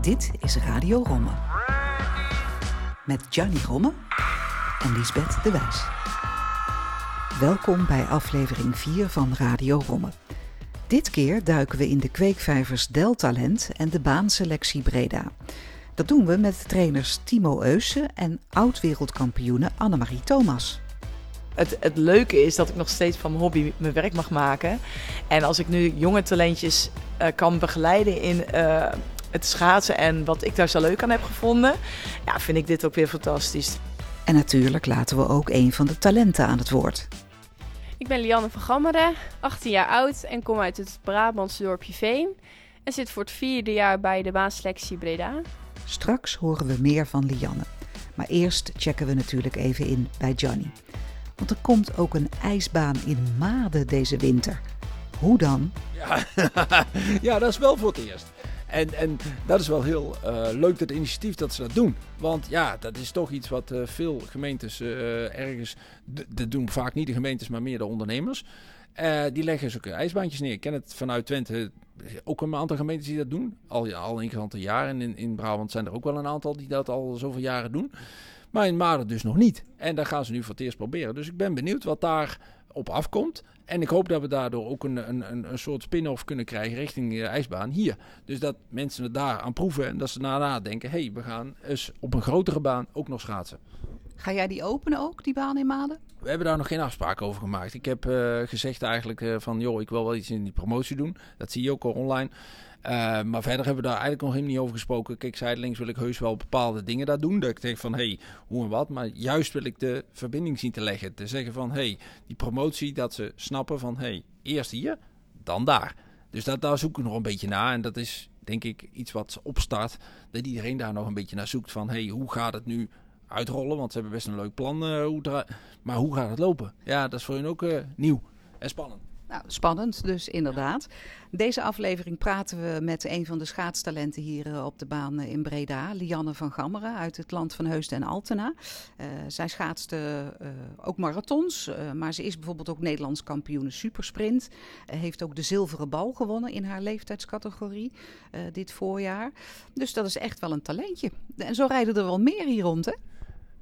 Dit is Radio Romme. Met Gianni Romme en Lisbeth de Wijs. Welkom bij aflevering 4 van Radio Romme. Dit keer duiken we in de kweekvijvers Deltalent en de baanselectie Breda. Dat doen we met trainers Timo Eusen en oud-wereldkampioene Annemarie Thomas. Het, het leuke is dat ik nog steeds van mijn hobby mijn werk mag maken. En als ik nu jonge talentjes uh, kan begeleiden in uh, het schaatsen en wat ik daar zo leuk aan heb gevonden, ja, vind ik dit ook weer fantastisch. En natuurlijk laten we ook een van de talenten aan het woord. Ik ben Lianne van Gammeren, 18 jaar oud en kom uit het Brabantse dorpje Veen. En zit voor het vierde jaar bij de baanselectie Breda. Straks horen we meer van Lianne. Maar eerst checken we natuurlijk even in bij Johnny. Want er komt ook een ijsbaan in Maden deze winter. Hoe dan? Ja, ja dat is wel voor het eerst. En, en dat is wel heel uh, leuk, dat initiatief dat ze dat doen. Want ja, dat is toch iets wat uh, veel gemeentes uh, ergens. Dat doen vaak niet de gemeentes, maar meer de ondernemers. die leggen zulke ijsbaantjes neer. Ik ken het vanuit Twente ook een aantal gemeentes die dat doen. Al, al een aantal jaren. En in, in Brabant zijn er ook wel een aantal die dat al zoveel jaren doen. Maar in Maden dus nog niet. En daar gaan ze nu voor het eerst proberen. Dus ik ben benieuwd wat daar op afkomt. En ik hoop dat we daardoor ook een, een, een soort spin-off kunnen krijgen richting de ijsbaan hier. Dus dat mensen het daar aan proeven en dat ze daarna denken... hé, hey, we gaan eens op een grotere baan ook nog schaatsen. Ga jij die openen ook, die baan in Maden? We hebben daar nog geen afspraak over gemaakt. Ik heb uh, gezegd eigenlijk uh, van, joh, ik wil wel iets in die promotie doen. Dat zie je ook al online. Uh, maar verder hebben we daar eigenlijk nog helemaal niet over gesproken. Kijk, zijdelings wil ik heus wel bepaalde dingen daar doen. Dat ik denk van, hé, hey, hoe en wat. Maar juist wil ik de verbinding zien te leggen. Te zeggen van, hé, hey, die promotie, dat ze snappen van, hé, hey, eerst hier, dan daar. Dus dat, daar zoeken we nog een beetje naar. En dat is, denk ik, iets wat opstart. Dat iedereen daar nog een beetje naar zoekt van, hé, hey, hoe gaat het nu uitrollen? Want ze hebben best een leuk plan. Uh, hoe maar hoe gaat het lopen? Ja, dat is voor hen ook uh, nieuw en spannend. Nou, spannend dus inderdaad. Deze aflevering praten we met een van de schaatstalenten hier eh, op de baan in Breda, Lianne van Gammeren uit het land van Heusden en Altena. Uh, zij schaatste ook marathons, maar ze is bijvoorbeeld ook Nederlands kampioene supersprint. heeft ook de zilveren bal gewonnen in haar leeftijdscategorie dit voorjaar. Dus dat is echt wel een talentje. En zo rijden er wel meer hier rond, hè?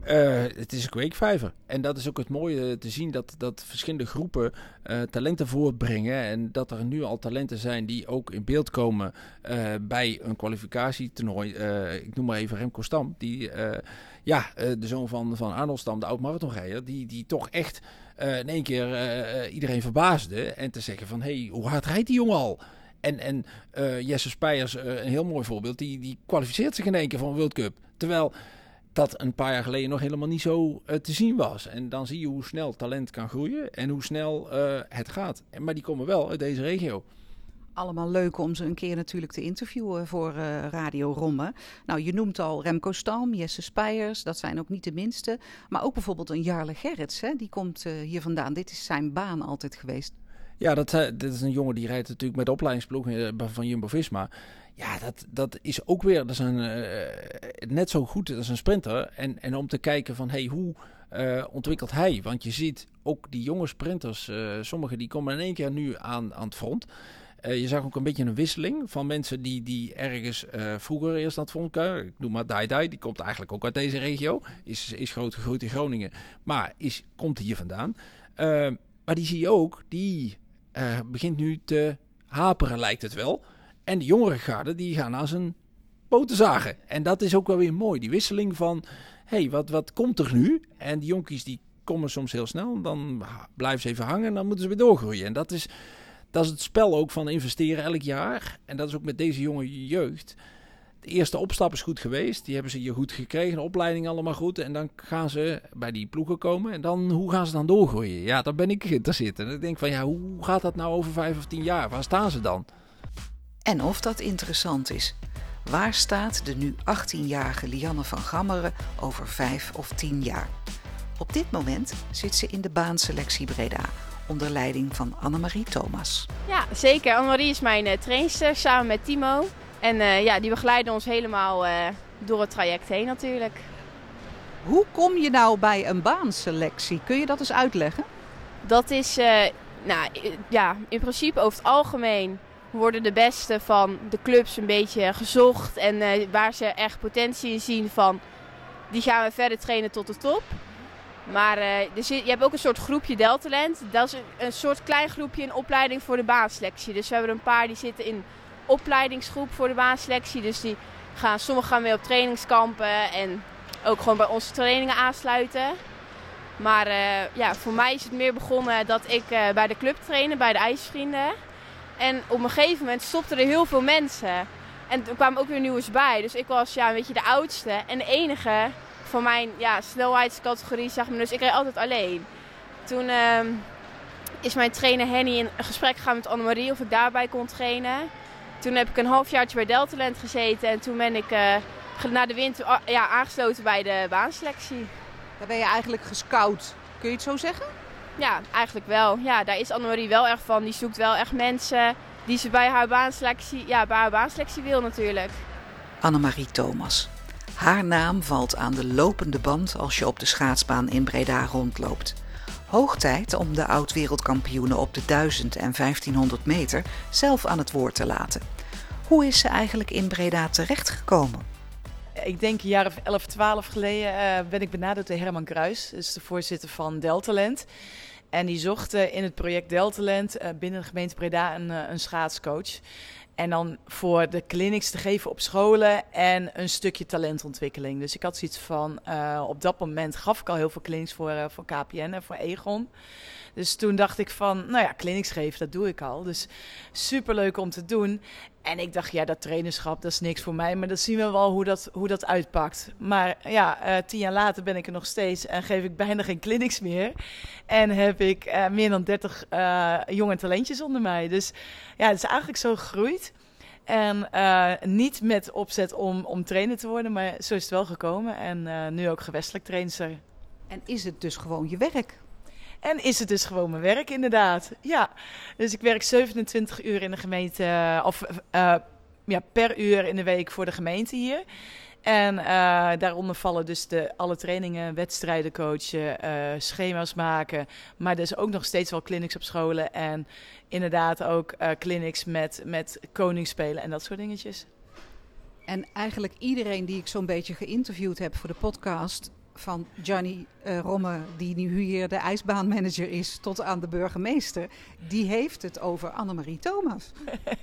Uh, het is een kweekvijver. En dat is ook het mooie te zien dat, dat verschillende groepen uh, talenten voortbrengen. En dat er nu al talenten zijn die ook in beeld komen uh, bij een kwalificatietoernooi. ik noem maar even Remco Stam. Die, ja, de zoon van, van Arnold Stam, de oud-marathonrijder. Die, die toch echt in één keer iedereen verbaasde. En te zeggen van, hé, hey, hoe hard rijdt die jongen al? En, en Jesse Spijers, een heel mooi voorbeeld, die, die kwalificeert zich in één keer voor een World Cup. Terwijl dat een paar jaar geleden nog helemaal niet zo uh, te zien was. En dan zie je hoe snel talent kan groeien en hoe snel uh, het gaat. Maar die komen wel uit deze regio. Allemaal leuk om ze een keer natuurlijk te interviewen voor uh, Radio Romme. Nou, je noemt al Remco Stam, Jesse Spijers, dat zijn ook niet de minste. Maar ook bijvoorbeeld een Jarle Gerrits, hè? die komt hier vandaan. Dit is zijn baan altijd geweest. Ja, dat, dit is een jongen die rijdt natuurlijk met de opleidingsploeg van Jumbo-Visma. Ja, dat, dat is ook weer dat is een, uh, net zo goed als een sprinter. En, en om te kijken van hey, hoe uh, ontwikkelt hij? Want je ziet ook die jonge sprinters, uh, sommigen die komen in één keer nu aan, aan het front. je zag ook een beetje een wisseling van mensen die, die ergens vroeger eerst front kwamen. Ik noem maar Dai Dai, die komt eigenlijk ook uit deze regio. Is, is groot gegroeid in Groningen, maar is, komt hier vandaan. maar die zie je ook, die begint nu te haperen lijkt het wel. En de jongere garde die gaan aan zijn poten zagen. En dat is ook wel weer mooi. Die wisseling van, hey, wat, wat komt er nu? En die jonkies die komen soms heel snel. Dan blijven ze even hangen en dan moeten ze weer doorgroeien. En dat is, dat is het spel ook van investeren elk jaar. En dat is ook met deze jonge jeugd. De eerste opstap is goed geweest. Die hebben ze hier goed gekregen. De opleiding allemaal goed. En dan gaan ze bij die ploegen komen. En dan, hoe gaan ze dan doorgroeien? Ja, daar ben ik geïnteresseerd. En ik denk van, ja, hoe gaat dat nou over vijf of tien jaar? Waar staan ze dan? En of dat interessant is. Waar staat de nu 18-jarige Lianne van Gammeren over 5 of 10 jaar? Op dit moment zit ze in de baanselectie Breda onder leiding van Annemarie Thomas. Ja, zeker. Annemarie is mijn uh, trainster samen met Timo. En uh, ja, die begeleiden ons helemaal uh, door het traject heen natuurlijk. Hoe kom je nou bij een baanselectie? Kun je dat eens uitleggen? Dat is, nou ja, in principe over het algemeen worden de beste van de clubs een beetje gezocht. En eh, waar ze echt potentie in zien van, die gaan we verder trainen tot de top. Maar uh, dus je, je hebt ook een soort groepje Deltalent. Dat is een, soort klein groepje in opleiding voor de baanselectie. Dus we hebben een paar die zitten in opleidingsgroep voor de baanselectie. Dus die gaan, sommigen gaan weer op trainingskampen en ook gewoon bij onze trainingen aansluiten. Maar uh, ja, voor mij is het meer begonnen dat ik bij de club trainde, bij de IJsvrienden. En op een gegeven moment stopten er heel veel mensen. En er kwamen ook weer nieuws bij. Dus ik was ja, een beetje de oudste en de enige van mijn ja, snelheidscategorie, zeg maar. Dus ik reed altijd alleen. Toen uh, is mijn trainer Henny in gesprek gegaan met Annemarie of ik daarbij kon trainen. Toen heb ik een halfjaartje bij Deltalent gezeten en toen ben ik uh, na de winter ja, aangesloten bij de baanselectie. Daar ben je eigenlijk gescout, kun je het zo zeggen? Ja, eigenlijk wel. Ja, daar is Annemarie wel erg van. Die zoekt wel echt mensen die ze bij haar baanselectie, ja, bij haar baanselectie wil natuurlijk. Annemarie Thomas. Haar naam valt aan de lopende band als je op de schaatsbaan in Breda rondloopt. Hoog tijd om de oud-wereldkampioenen op de 1000 en 1500 meter zelf aan het woord te laten. Hoe is ze eigenlijk in Breda terechtgekomen? Ik denk een jaar of 11, 12 geleden uh, ben ik benaderd door Herman Kruis, dus de voorzitter van Deltalent. En die zocht uh, in het project Deltalent uh, binnen de gemeente Breda een, een schaatscoach. En dan voor de clinics te geven op scholen en een stukje talentontwikkeling. Dus ik had zoiets van, op dat moment gaf ik al heel veel clinics voor, voor KPN en voor Egon. Dus toen dacht ik van, nou ja, clinics geven, dat doe ik al. Dus superleuk om te doen. En ik dacht, ja, dat trainerschap, dat is niks voor mij. Maar dan zien we wel hoe dat, hoe dat uitpakt. Maar ja, uh, tien jaar later ben ik er nog steeds en geef ik bijna geen clinics meer. En heb ik uh, meer dan 30 uh, jonge talentjes onder mij. Dus ja, het is eigenlijk zo gegroeid. En niet met opzet om, om trainer te worden, maar zo is het wel gekomen. En nu ook gewestelijk trainer. En is het dus gewoon je werk? En is het dus gewoon mijn werk, inderdaad. Ja, dus ik werk 27 uur in de gemeente, of uh, ja, per uur in de week voor de gemeente hier. En uh, daaronder vallen dus de, alle trainingen, wedstrijden coachen, uh, schema's maken. Maar dus ook nog steeds wel clinics op scholen. En inderdaad ook clinics met, met koningsspelen en dat soort dingetjes. En eigenlijk iedereen die ik zo'n beetje geïnterviewd heb voor de podcast, van Johnny uh, Romme, die nu hier de ijsbaanmanager is, tot aan de burgemeester, die heeft het over Annemarie Thomas.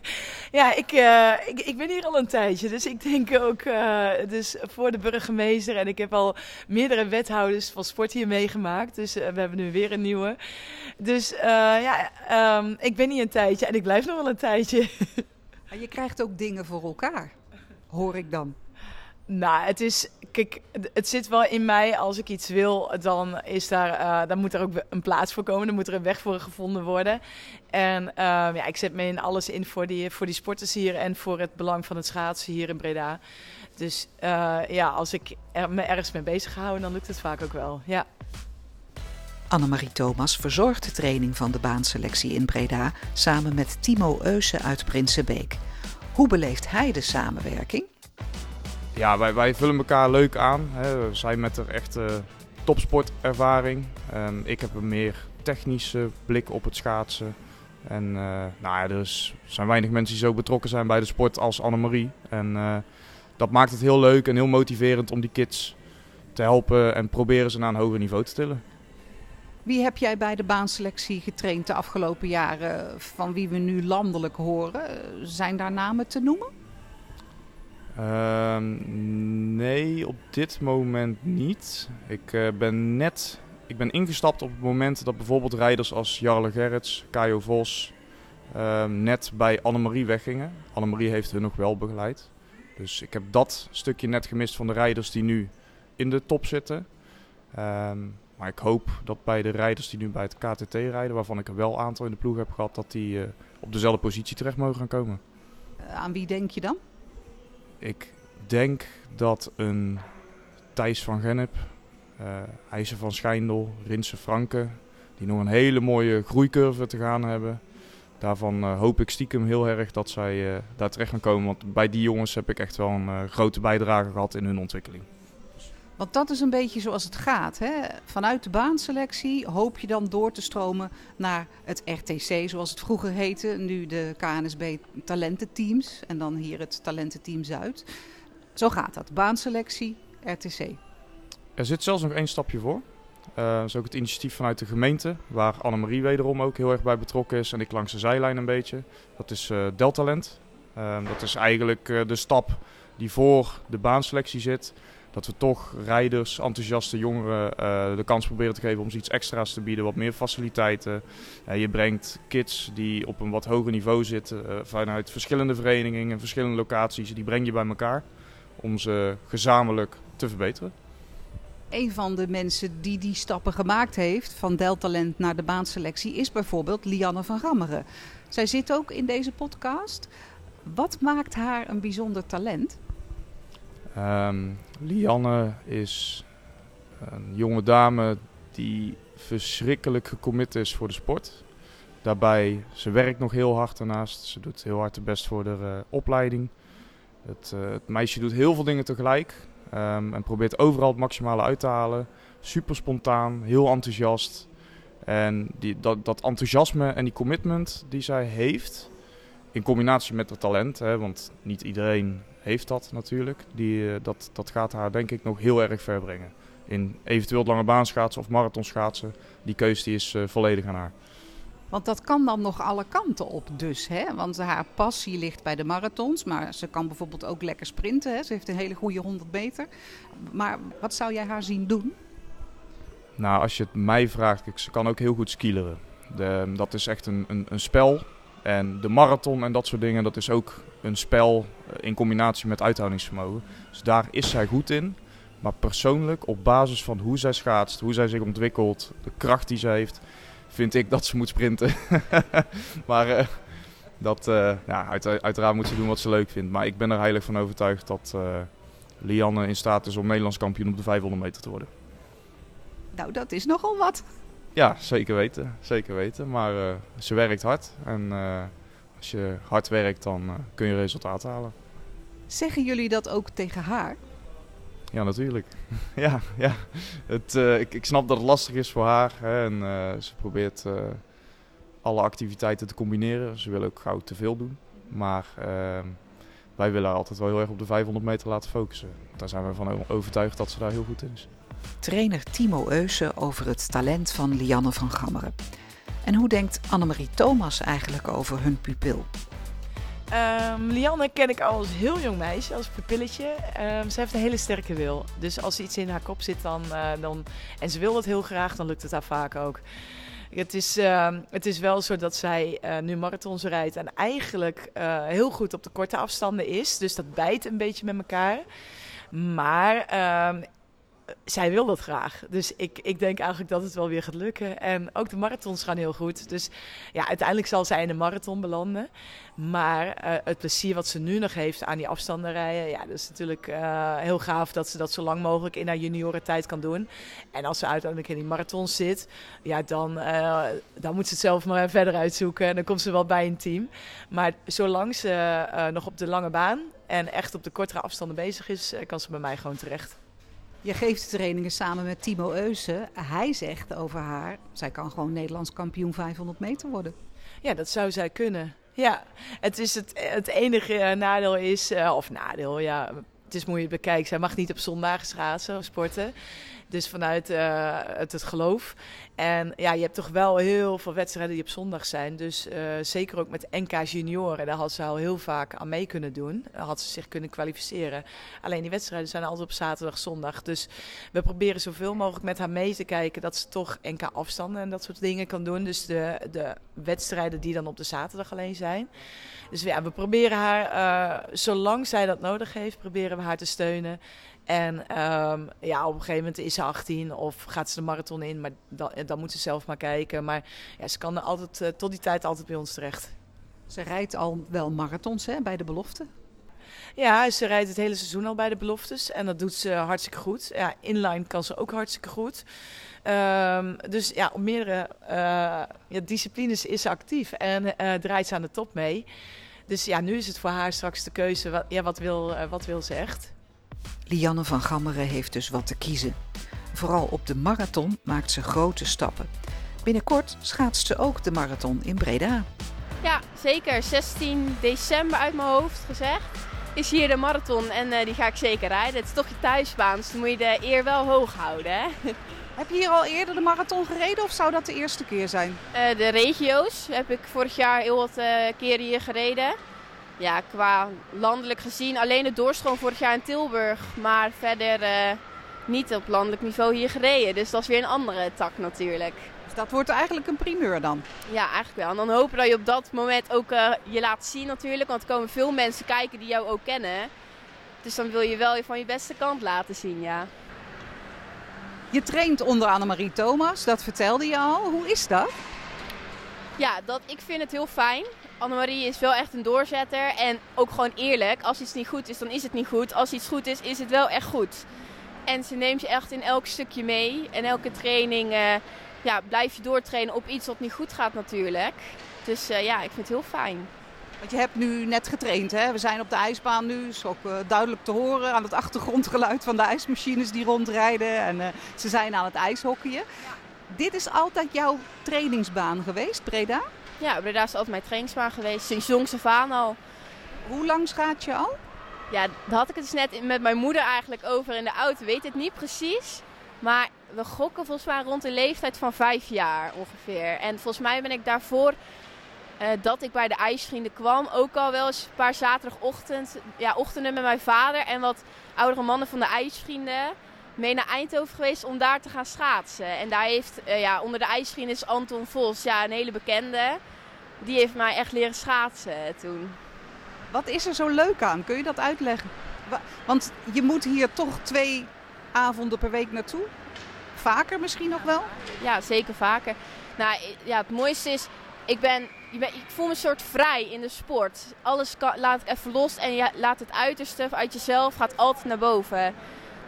ja, ik, uh, ik, ik, ben hier al een tijdje, dus ik denk ook uh, dus voor de burgemeester. En ik heb al meerdere wethouders van sport hier meegemaakt, dus we hebben nu weer een nieuwe. Dus ja, um, ik ben hier een tijdje en ik blijf nog wel een tijdje. je krijgt ook dingen voor elkaar, hoor ik dan. Nou, het is. Kijk, het zit wel in mij. Als ik iets wil, dan, is daar, uh, dan moet er ook een plaats voor komen. Dan moet er een weg voor gevonden worden. En uh, ja, ik zet me in alles in voor die, voor die sporters hier en voor het belang van het schaatsen hier in Breda. Dus uh, ja, als ik me ergens mee bezig hou, dan lukt het vaak ook wel. Ja. Annemarie Thomas verzorgt de training van de baanselectie in Breda samen met Timo Eusen uit Prinsenbeek. Hoe beleeft hij de samenwerking? Ja, wij, wij vullen elkaar leuk aan. Hè. Zij met een echte topsportervaring. En ik heb een meer technische blik op het schaatsen. En uh, nou ja, er zijn weinig mensen die zo betrokken zijn bij de sport als Annemarie. En uh, dat maakt het heel leuk en heel motiverend om die kids te helpen en proberen ze naar een hoger niveau te tillen. Wie heb jij bij de baanselectie getraind de afgelopen jaren van wie we nu landelijk horen? Zijn daar namen te noemen? Uh, nee, op dit moment niet. Ik uh, ben net ik ben ingestapt op het moment dat bijvoorbeeld rijders als Jarle Gerrits, Kajo Vos uh, net bij Annemarie weggingen. Annemarie heeft hun nog wel begeleid. Dus ik heb dat stukje net gemist van de rijders die nu in de top zitten. Ehm, maar ik hoop dat bij de rijders die nu bij het KTT rijden, waarvan ik er wel aantal in de ploeg heb gehad, dat die uh, op dezelfde positie terecht mogen gaan komen. aan wie denk je dan? Ik denk dat een Thijs van Gennep, uh, IJzer van Schijndel, Rinse Franke, die nog een hele mooie groeicurve te gaan hebben. Daarvan uh, hoop ik stiekem heel erg dat zij uh, daar terecht gaan komen. Want bij die jongens heb ik echt wel een grote bijdrage gehad in hun ontwikkeling. Want dat is een beetje zoals het gaat. Hè? Vanuit de baanselectie hoop je dan door te stromen naar het RTC, zoals het vroeger heette. Nu de KNSB talententeams en dan hier het talententeam Zuid. Zo gaat dat. Baanselectie, RTC. Er zit zelfs nog één stapje voor. Uh, dat is ook het initiatief vanuit de gemeente, waar Annemarie wederom ook heel erg bij betrokken is en ik langs de zijlijn een beetje. Dat is uh, Deltalent. Uh, dat is eigenlijk de stap die voor de baanselectie zit. Dat we toch rijders, enthousiaste jongeren de kans proberen te geven om ze iets extra's te bieden, wat meer faciliteiten. je brengt kids die op een wat hoger niveau zitten vanuit verschillende verenigingen, verschillende locaties, die breng je bij elkaar om ze gezamenlijk te verbeteren een van de mensen die die stappen gemaakt heeft van Deltalent naar de baanselectie is bijvoorbeeld Lianne van Gammeren. Zij zit ook in deze podcast. Wat maakt haar een bijzonder talent? Um, Lianne is een jonge dame die verschrikkelijk gecommit is voor de sport. Daarbij, ze werkt nog heel hard daarnaast. Ze doet heel hard de best voor de uh, opleiding. Het, uh, het meisje doet heel veel dingen tegelijk. Um, en probeert overal het maximale uit te halen. Super spontaan, heel enthousiast. En die, dat, dat enthousiasme en die commitment die zij heeft, in combinatie met het talent, hè, want niet iedereen heeft dat natuurlijk, die, uh, dat, dat gaat haar denk ik nog heel erg ver brengen. In eventueel lange baanschaatsen of marathonschaatsen, die keuze die is uh, volledig aan haar. Want dat kan dan nog alle kanten op dus. Hè? Want haar passie ligt bij de marathons. Maar ze kan bijvoorbeeld ook lekker sprinten. Hè? Ze heeft een hele goede 100 meter. Maar wat zou jij haar zien doen? Nou, als je het mij vraagt, ze kan ook heel goed skileren. De, dat is echt een, een, een, spel. En de marathon en dat soort dingen, dat is ook een spel eh, in combinatie met uithoudingsvermogen. Dus daar is zij goed in. Maar persoonlijk, op basis van hoe zij schaatst, hoe zij zich ontwikkelt, de kracht die ze heeft, vind ik dat ze moet sprinten. maar uh, dat, uh, ja, uit, uiteraard moet ze doen wat ze leuk vindt. Maar ik ben er heilig van overtuigd dat uh, Lianne in staat is om Nederlands kampioen op de 500 meter te worden. Nou, dat is nogal wat. Ja, zeker weten. Zeker weten. Maar ze werkt hard. En als je hard werkt, dan kun je resultaat halen. Zeggen jullie dat ook tegen haar? Ja, natuurlijk. ja, ja. Het, uh, ik, ik snap dat het lastig is voor haar. Hè, en uh, ze probeert uh, alle activiteiten te combineren. Ze wil ook gauw te veel doen. Maar ehm, wij willen haar altijd wel heel erg op de 500 meter laten focussen. Daar zijn we van overtuigd dat ze daar heel goed in is. Trainer Timo Eusen over het talent van Lianne van Gammeren. En hoe denkt Annemarie Thomas eigenlijk over hun pupil? Um, Lianne ken ik al als heel jong meisje, als pupilletje. Um, ze heeft een hele sterke wil. Dus als iets in haar kop zit dan, uh, dan, en ze wil dat heel graag, dan lukt het haar vaak ook. Het is, uh, het is wel zo dat zij uh, nu marathons rijdt en eigenlijk uh, heel goed op de korte afstanden is. Dus dat bijt een beetje met elkaar. Maar ehm, zij wil dat graag. Dus ik, ik denk eigenlijk dat het wel weer gaat lukken. En ook de marathons gaan heel goed. Dus ja, uiteindelijk zal zij in de marathon belanden. Maar uh, het plezier wat ze nu nog heeft aan die afstanden rijden, ja, dat is natuurlijk uh, heel gaaf dat ze dat zo lang mogelijk in haar juniorentijd kan doen. En als ze uiteindelijk in die marathon zit, ja, dan, uh, dan moet ze het zelf maar verder uitzoeken. En dan komt ze wel bij een team. Maar zolang ze nog op de lange baan en echt op de kortere afstanden bezig is, kan ze bij mij gewoon terecht. Je geeft trainingen samen met Timo Eusen. Hij zegt over haar, zij kan gewoon Nederlands kampioen 500 meter worden. Ja, dat zou zij kunnen. Ja, het, is het, het enige nadeel is, uh, of nadeel, ja, het is moeilijk bekijken. Zij mag niet op zondagen schaatsen of sporten. Dus vanuit uh, het, geloof. En ja, je hebt toch wel heel veel wedstrijden die op zondag zijn. Dus uh, zeker ook met NK junioren. Daar had ze al heel vaak aan mee kunnen doen. Had ze zich kunnen kwalificeren. Alleen die wedstrijden zijn altijd op zaterdag, zondag. Dus we proberen zoveel mogelijk met haar mee te kijken. Dat ze toch NK afstanden en dat soort dingen kan doen. Dus de, de wedstrijden die dan op de zaterdag alleen zijn. Dus ja, we proberen haar, uh, zolang zij dat nodig heeft, proberen we haar te steunen. En um, ja, op een gegeven moment is ze 18 of gaat ze de marathon in. Maar dan, dan moet ze zelf maar kijken. Maar ja, ze kan altijd, uh, tot die tijd altijd bij ons terecht. Ze rijdt al wel marathons hè, bij de belofte. Ja, ze rijdt het hele seizoen al bij de beloftes. En dat doet ze hartstikke goed. Ja, inline kan ze ook hartstikke goed. Um, dus ja, op meerdere uh, ja, disciplines is ze actief en uh, draait ze aan de top mee. Dus ja, nu is het voor haar straks de keuze, wat, ja, wat, wil, wat wil ze echt? Lianne van Gammeren heeft dus wat te kiezen. Vooral op de marathon maakt ze grote stappen. Binnenkort schaatst ze ook de marathon in Breda. Ja, zeker. 16 december uit mijn hoofd gezegd is hier de marathon en uh, die ga ik zeker rijden. Het is toch je thuisbaan, dus dan moet je de eer wel hoog houden. Hè? Heb je hier al eerder de marathon gereden of zou dat de eerste keer zijn? Uh, de regio's heb ik vorig jaar heel wat uh, keren hier gereden. Ja, qua landelijk gezien alleen de doorstroom vorig jaar in Tilburg. Maar verder niet op landelijk niveau hier gereden. Dus dat is weer een andere tak natuurlijk. Dus dat wordt eigenlijk een primeur dan? Ja, eigenlijk wel. En dan hopen dat je op dat moment ook uh, je laat zien natuurlijk. Want er komen veel mensen kijken die jou ook kennen. Dus dan wil je wel je van je beste kant laten zien, ja. Je traint onder Annemarie Thomas, dat vertelde je al. Hoe is dat? Ja, dat, ik vind het heel fijn. Annemarie is wel echt een doorzetter en ook gewoon eerlijk. Als iets niet goed is, dan is het niet goed. Als iets goed is, is het wel echt goed. En ze neemt je echt in elk stukje mee. En elke training uh, ja, blijf je doortrainen op iets wat niet goed gaat natuurlijk. Dus uh, ja, ik vind het heel fijn. Want je hebt nu net getraind, hè? We zijn op de ijsbaan nu. Is ook uh, duidelijk te horen aan het achtergrondgeluid van de ijsmachines die rondrijden. En ze zijn aan het ijshockeyen. Ja. Dit is altijd jouw trainingsbaan geweest, Breda? Ja, Breda is altijd mijn trainingsbaan geweest. Sinds jongs af aan al. Hoe lang schaat je al? Ja, daar had ik het dus net met mijn moeder eigenlijk over in de auto. Weet het niet precies. Maar we gokken volgens mij rond de leeftijd van vijf jaar ongeveer. En volgens mij ben ik daarvoor, uh, dat ik bij de ijsvrienden kwam, ook al wel eens een paar zaterdagochtend, ja, ochtenden met mijn vader en wat oudere mannen van de ijsvrienden mee naar Eindhoven geweest om daar te gaan schaatsen. En daar heeft, uh, ja, onder de ijsvrienden is Anton Vos, ja, een hele bekende. Die heeft mij echt leren schaatsen toen. Wat is er zo leuk aan? Kun je dat uitleggen? Want je moet hier toch twee avonden per week naartoe? Vaker misschien nog wel? Ja, zeker vaker. Nou, ja, het mooiste is, ik, ben, ik voel me een soort vrij in de sport. Alles kan, laat ik even los en je laat het uiterste uit jezelf, gaat altijd naar boven.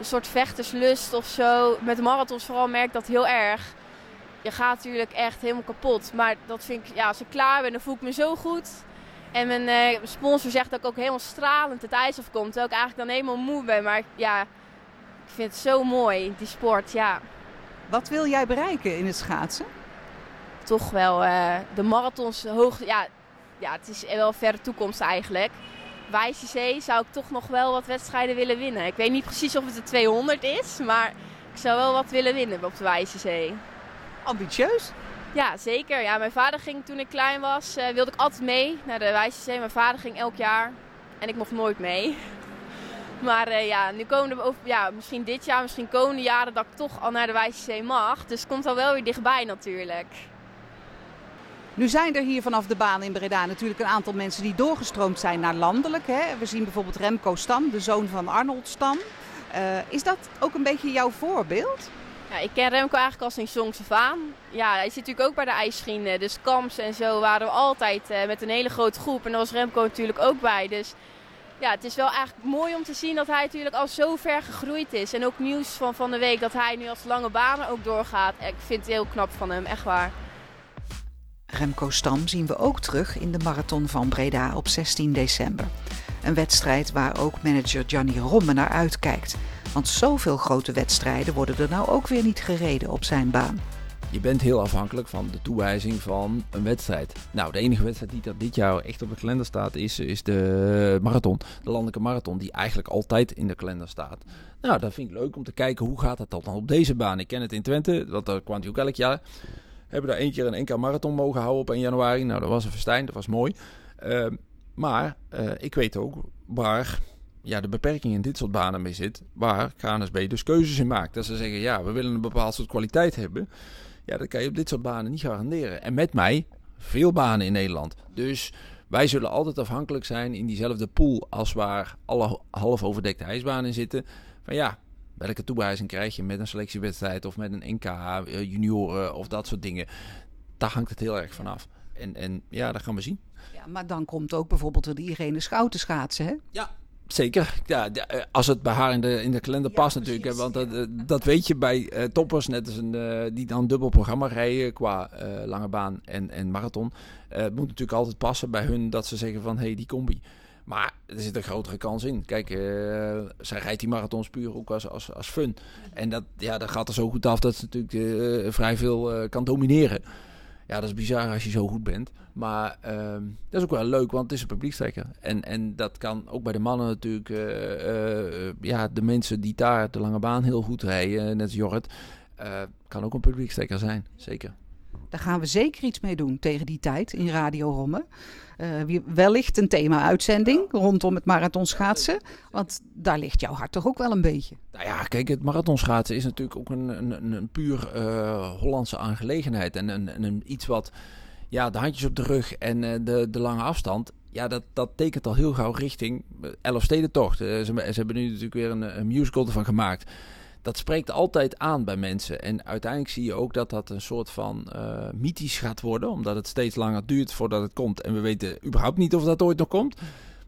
Een soort vechterslust of zo. Met marathons vooral merk ik dat heel erg. Je gaat natuurlijk echt helemaal kapot. Maar dat vind ik, ja, als ik klaar ben, dan voel ik me zo goed. En mijn uh, sponsor zegt dat ik ook helemaal stralend het ijs afkom. Terwijl ik eigenlijk dan helemaal moe ben. Maar ja, ik vind het zo mooi, die sport, ja. Wat wil jij bereiken in het schaatsen? Toch wel uh, de marathons hoog. Ja, ja, het is wel verre toekomst eigenlijk. Zee zou ik toch nog wel wat wedstrijden willen winnen. Ik weet niet precies of het de 200 is, maar ik zou wel wat willen winnen op de Wijze Zee. Ambitieus? Ja, zeker. Ja, mijn vader ging toen ik klein was, uh, wilde ik altijd mee naar de Wijze Zee. Mijn vader ging elk jaar en ik mocht nooit mee. Maar uh, ja, nu komen er over, ja, misschien dit jaar, misschien komende jaren dat ik toch al naar de Wijze Zee mag. Dus het komt al wel weer dichtbij natuurlijk. Nu zijn er hier vanaf de baan in Breda natuurlijk een aantal mensen die doorgestroomd zijn naar landelijk. Hè? We zien bijvoorbeeld Remco Stam, de zoon van Arnold Stam. Uh, is dat ook een beetje jouw voorbeeld? Ja, ik ken Remco eigenlijk al sinds jongs af. Ja, hij zit natuurlijk ook bij de ijsvrienden. Dus kamps en zo waren we altijd uh, met een hele grote groep. En daar was Remco natuurlijk ook bij. Dus ja, het is wel eigenlijk mooi om te zien dat hij natuurlijk al zo ver gegroeid is. En ook nieuws van van de week dat hij nu als lange banen ook doorgaat. Ik vind het heel knap van hem, echt waar. Remco Stam zien we ook terug in de marathon van Breda op 16 december. Een wedstrijd waar ook manager Gianni Romme naar uitkijkt. Want zoveel grote wedstrijden worden er nou ook weer niet gereden op zijn baan. Je bent heel afhankelijk van de toewijzing van een wedstrijd. Nou, de enige wedstrijd die er dit jaar echt op de kalender staat, is, is de marathon. De landelijke marathon, die eigenlijk altijd in de kalender staat. Nou, dat vind ik leuk om te kijken hoe gaat het dan op deze baan. Ik ken het in Twente, dat kwam ook elk jaar. Hebben daar één keer een NK marathon mogen houden op 1 januari. Nou, dat was een festijn, dat was mooi. Uh, maar uh, ik weet ook waar ja, de beperking in dit soort banen mee zit. Waar KNSB dus keuzes in maakt. Dat ze zeggen, ja, we willen een bepaald soort kwaliteit hebben. Ja, dat kan je op dit soort banen niet garanderen. En met mij veel banen in Nederland. Dus wij zullen altijd afhankelijk zijn in diezelfde pool als waar alle half overdekte ijsbanen zitten. Van ja, welke toewijzing krijg je met een selectiewedstrijd of met een NK junioren of dat soort dingen. Daar hangt het heel erg vanaf. En, en ja, dat gaan we zien. Ja, maar dan komt ook bijvoorbeeld de Irene Schouten schaatsen, hè? Ja, Zeker. Ja, als het bij haar in de, in de kalender ja, past precies, natuurlijk. want dat, dat weet je bij uh, toppers, net als een, uh, die dan dubbel programma rijden qua uh, lange baan en, en marathon. het moet natuurlijk altijd passen bij hun dat ze zeggen van, hé, hey, die combi. Maar er zit een grotere kans in. Kijk, uh, zij rijdt die marathons puur ook als, als, als fun. En dat, ja, dat gaat er zo goed af dat ze natuurlijk uh, vrij veel uh, kan domineren. Ja, dat is bizar als je zo goed bent. Maar ehm, dat is ook wel leuk, want het is een publiekstrekker. En, en dat kan ook bij de mannen natuurlijk. ja, de mensen die daar de lange baan heel goed rijden, net als Jorrit, kan ook een publiekstrekker zijn. Zeker. Daar gaan we zeker iets mee doen tegen die tijd in Radio Romme. Uh, wellicht een thema-uitzending rondom het marathonschaatsen. Want daar ligt jouw hart toch ook wel een beetje. Nou ja, kijk, het marathonschaatsen is natuurlijk ook een, een, een puur uh, Hollandse aangelegenheid. En een, een, iets wat, ja, de handjes op de rug en uh, de, de lange afstand. Ja, dat, dat tekent al heel gauw richting Elfstedentocht. ze, ze hebben nu natuurlijk weer een, een musical ervan gemaakt dat spreekt altijd aan bij mensen. En uiteindelijk zie je ook dat dat een soort van uh, mythisch gaat worden, omdat het steeds langer duurt voordat het komt. En we weten überhaupt niet of dat ooit nog komt.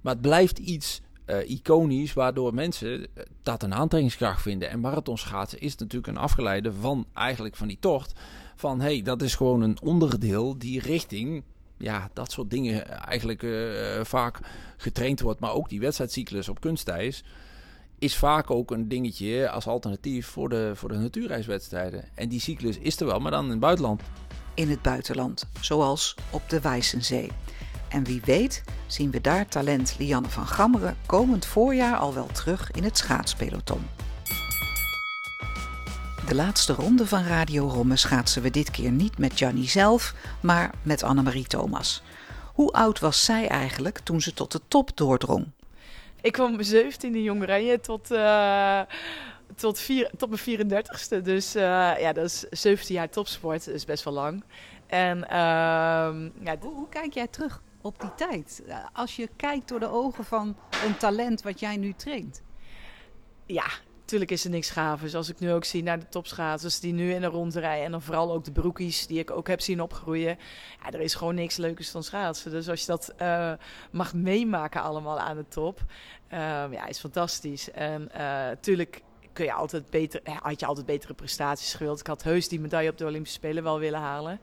Maar het blijft iets uh, iconisch, waardoor mensen eh, dat een aantrekkingskracht vinden. En marathonschaatsen is natuurlijk een afgeleide van eigenlijk van die tocht. Van hey, dat is gewoon een onderdeel die richting ja, dat soort dingen eigenlijk vaak getraind wordt. Maar ook die wedstrijdcyclus op kunstijs is vaak ook een dingetje als alternatief voor de, voor de natuurreiswedstrijden. En die cyclus is er wel, maar dan in het buitenland. In het buitenland, zoals op de Wijzenzee. En wie weet zien we daar talent Lianne van Gammeren komend voorjaar al wel terug in het schaatspeloton. De laatste ronde van Radio Romme schaatsen we dit keer niet met Jannie zelf, maar met Annemarie Thomas. Hoe oud was zij eigenlijk toen ze tot de top doordrong? Ik kwam mijn 17e Jong tot, uh, tot, vier, tot mijn 34ste. Dus uh, ja, dat is 17 jaar topsport. Dat is best wel lang. En, uh, ja, hoe, hoe, kijk jij terug op die tijd? Als je kijkt door de ogen van een talent wat jij nu traint. Ja, Tuurlijk is er niks gaaf. Dus als ik nu ook zie naar de topschaatsers die nu in de rond rijden. En dan vooral ook de broekies die ik ook heb zien opgroeien. Ja, er is gewoon niks leukers dan schaatsen. Dus als je dat uh, mag meemaken allemaal aan de top. Uh, ja, is fantastisch. En uh, kun je altijd beter, had je altijd betere prestaties gewild. Ik had heus die medaille op de Olympische Spelen wel willen halen.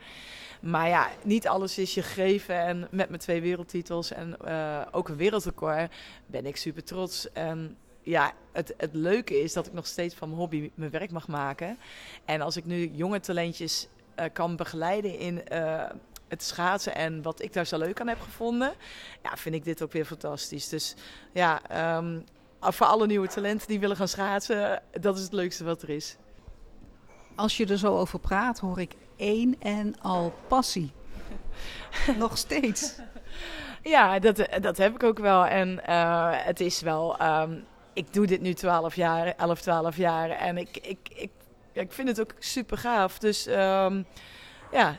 Maar ja, niet alles is je gegeven. En met mijn twee wereldtitels en uh, ook een wereldrecord ben ik super trots. En ja, het, het leuke is dat ik nog steeds van mijn hobby mijn werk mag maken. En als ik nu jonge talentjes uh, kan begeleiden in uh, het schaatsen en wat ik daar zo leuk aan heb gevonden, ja, vind ik dit ook weer fantastisch. Dus ja, um, voor alle nieuwe talenten die willen gaan schaatsen, dat is het leukste wat er is. Als je er zo over praat, hoor ik één en al passie. nog steeds. Ja, dat, dat heb ik ook wel. En uh, het is wel. Um, ik doe dit nu 12 jaar, 11, 12 jaar. En ik, ik, ik, ik vind het ook super gaaf. Dus um, ja,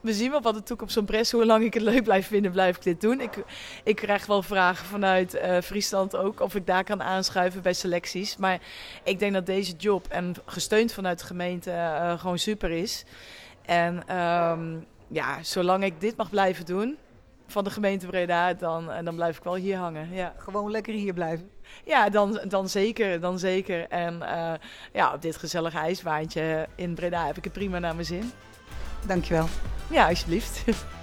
we zien wel wat de toekomst van Bres. Hoe lang ik het leuk blijf vinden, blijf ik dit doen. Ik, ik krijg wel vragen vanuit uh, Friesland ook of ik daar kan aanschuiven bij selecties. Maar ik denk dat deze job, en gesteund vanuit de gemeente, uh, gewoon super is. En um, ja, zolang ik dit mag blijven doen van de gemeente Breda, dan, dan blijf ik wel hier hangen. Ja. Gewoon lekker hier blijven. Ja, dan, dan zeker, dan zeker. En uh, ja, op dit gezellige ijsbaantje in Breda heb ik het prima naar mijn zin. Dankjewel. Ja, alsjeblieft.